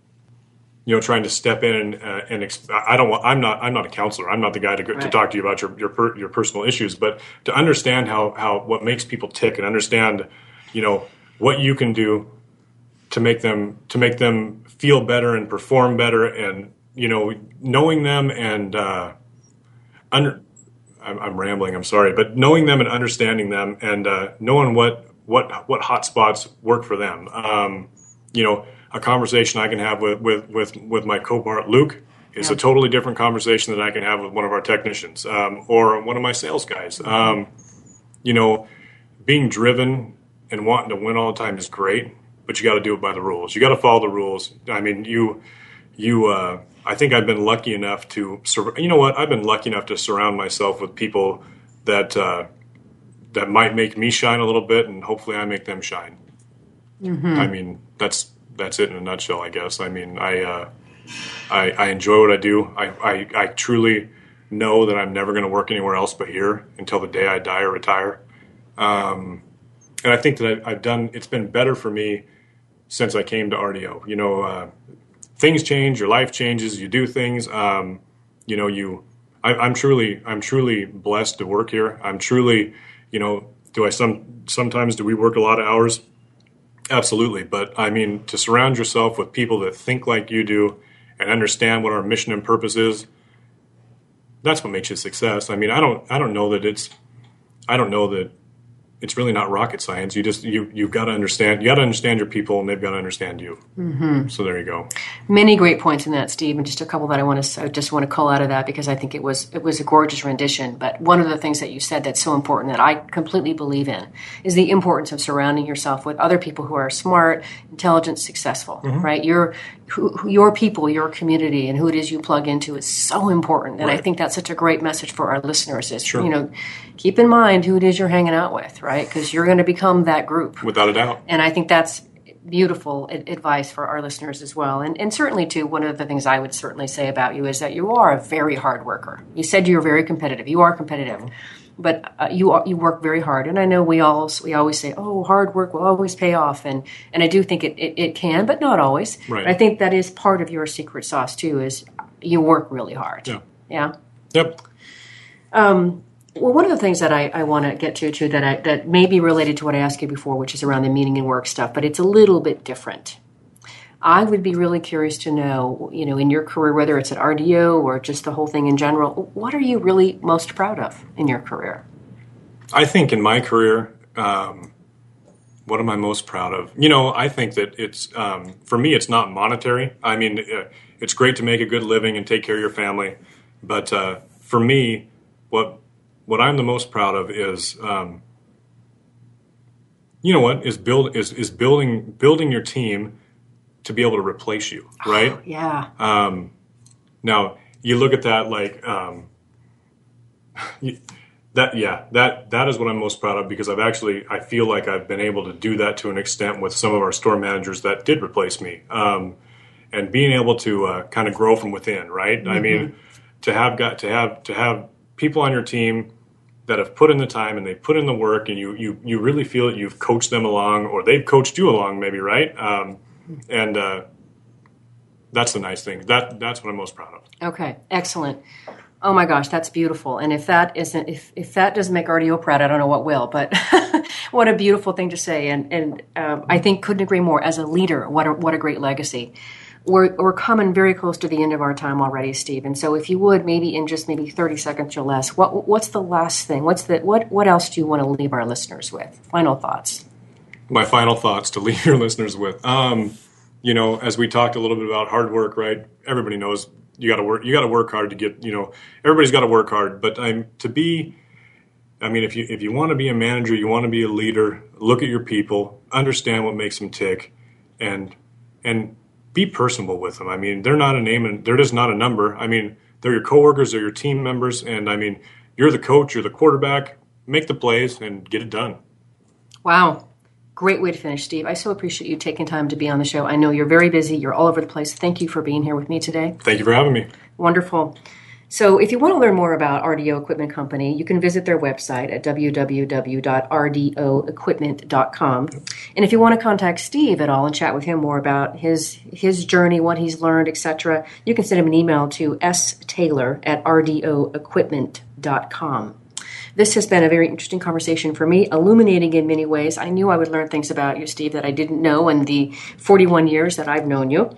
you know trying to step in and, uh, and exp- I don't want I'm not I'm not a counselor. I'm not the guy to, go, to talk to you about your your, per, your personal issues. But to understand how how what makes people tick and understand you know what you can do to make them to make them feel better and perform better and you know knowing them and uh, under I'm, I'm rambling. I'm sorry. But knowing them and understanding them and uh, knowing what what what hot spots work for them. Um, you know a conversation I can have with with with, with my co-part Luke is a totally different conversation that I can have with one of our technicians um, or one of my sales guys um, you know being driven and wanting to win all the time is great, but you got to do it by the rules. You got to follow the rules. I mean, you, you. Uh, I think I've been lucky enough to. You know what? I've been lucky enough to surround myself with people that uh, that might make me shine a little bit, and hopefully, I make them shine. I mean, that's that's it in a nutshell, I guess. I mean, I uh, I, I enjoy what I do. I, I, I truly know that I'm never going to work anywhere else but here until the day I die or retire. Um, and I think that I, I've done. It's been better for me since I came to RDO. You know, uh, things change, your life changes, you do things. Um, you know, you. I, I'm truly, I'm truly blessed to work here. I'm truly, you know, do I some sometimes do we work a lot of hours? Absolutely, but I mean to surround yourself with people that think like you do and understand what our mission and purpose is. That's what makes you success. I mean, I don't, I don't know that it's, I don't know that it's really not rocket science. You just you you've got to understand. You got to understand your people, and they've got to understand you. Mm-hmm. So there you go. Many great points in that, Steve, and just a couple that I want to I just want to call out of that because I think it was it was a gorgeous rendition. But one of the things that you said that's so important that I completely believe in is the importance of surrounding yourself with other people who are smart, intelligent, successful. Right? Your who, your people, your community, and who it is you plug into is so important. And I think that's such a great message for our listeners. Is Sure. you know, keep in mind who it is you're hanging out with, right? Because you're going to become that group. Without a doubt. And I think that's beautiful advice for our listeners as well. And, and certainly, too, one of the things I would certainly say about you is that you are a very hard worker. You said you're very competitive. You are competitive. But uh, you are, you work very hard, and I know we all we always say, "Oh, hard work will always pay off," and and I do think it, it, it can, but not always. Right. I think that is part of your secret sauce too. Is you work really hard. Yeah. Yeah. Yep. Um, well, one of the things that I, I want to get to too that I, that may be related to what I asked you before, which is around the meaning and work stuff, but it's a little bit different. I would be really curious to know, you know, in your career, whether it's at RDO or just the whole thing in general, what are you really most proud of in your career? I think in my career, um, what am I most proud of? You know, I think that it's um, for me, it's not monetary. I mean, uh, it's great to make a good living and take care of your family, but uh, for me, what what I'm the most proud of is, um, you know, what is build is is building building your team to be able to replace you, right? Oh, yeah. Um, now you look at that like um, you, that. Yeah, that that is what I'm most proud of because I've actually I feel like I've been able to do that to an extent with some of our store managers that did replace me, um, and being able to uh, kind of grow from within. Right? I mean, to have got to have to have people on your team that have put in the time and they put in the work and you you you really feel that you've coached them along or they've coached you along maybe right um, and uh, that's the nice thing that that's what I'm most proud of Okay, excellent. Oh my gosh, that's beautiful. And if that isn't, if, if that doesn't make RDO proud, I don't know what will. But what a beautiful thing to say. And and um, I think couldn't agree more. As a leader, what a, what a great legacy. We're we're coming very close to the end of our time already, Steve. And so, if you would, maybe in just maybe thirty seconds or less, what what's the last thing? What's the what what else do you want to leave our listeners with? Final thoughts. my final thoughts to leave your listeners with. Um, you know, as we talked a little bit about hard work, right? Everybody knows you got to work. You got to work hard to get. You know, everybody's got to work hard. But I'm to be. I mean, if you if you want to be a manager, you want to be a leader. Look at your people, understand what makes them tick, and and be personable with them. I mean, they're not a name and they're just not a number. I mean, they're your coworkers, they're your team members, and I mean, you're the coach, you're the quarterback. Make the plays and get it done. Wow. Great way to finish, Steve. I so appreciate you taking time to be on the show. I know you're very busy, you're all over the place. Thank you for being here with me today. Thank you for having me. Wonderful. So, if you want to learn more about RDO Equipment Company, you can visit their website at www.rdoequipment.com. And if you want to contact Steve at all and chat with him more about his his journey, what he's learned, etc., you can send him an email to staylor at rdoequipment.com. This has been a very interesting conversation for me, illuminating in many ways. I knew I would learn things about you, Steve, that I didn't know in the 41 years that I've known you.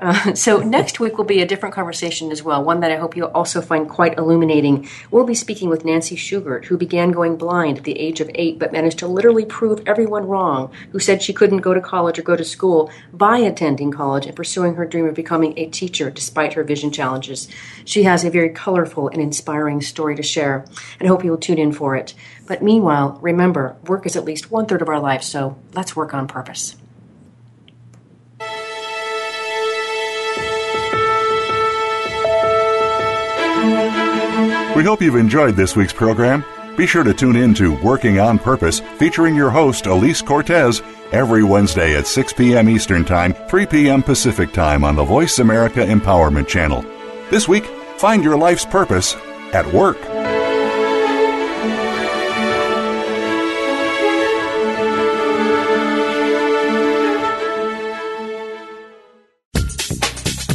Uh, so next week will be a different conversation as well, one that I hope you'll also find quite illuminating. We'll be speaking with Nancy Schugert, who began going blind at the age of eight, but managed to literally prove everyone wrong, who said she couldn't go to college or go to school by attending college and pursuing her dream of becoming a teacher despite her vision challenges. She has a very colorful and inspiring story to share, and I hope you'll tune in for it. But meanwhile, remember, work is at least one third of our life, so let's work on purpose. We hope you've enjoyed this week's program. Be sure to tune in to Working on Purpose, featuring your host, Alise Cortez, every Wednesday at 6 p.m. Eastern Time, 3 p.m. Pacific Time on the Voice America Empowerment Channel. This week, find your life's purpose at work.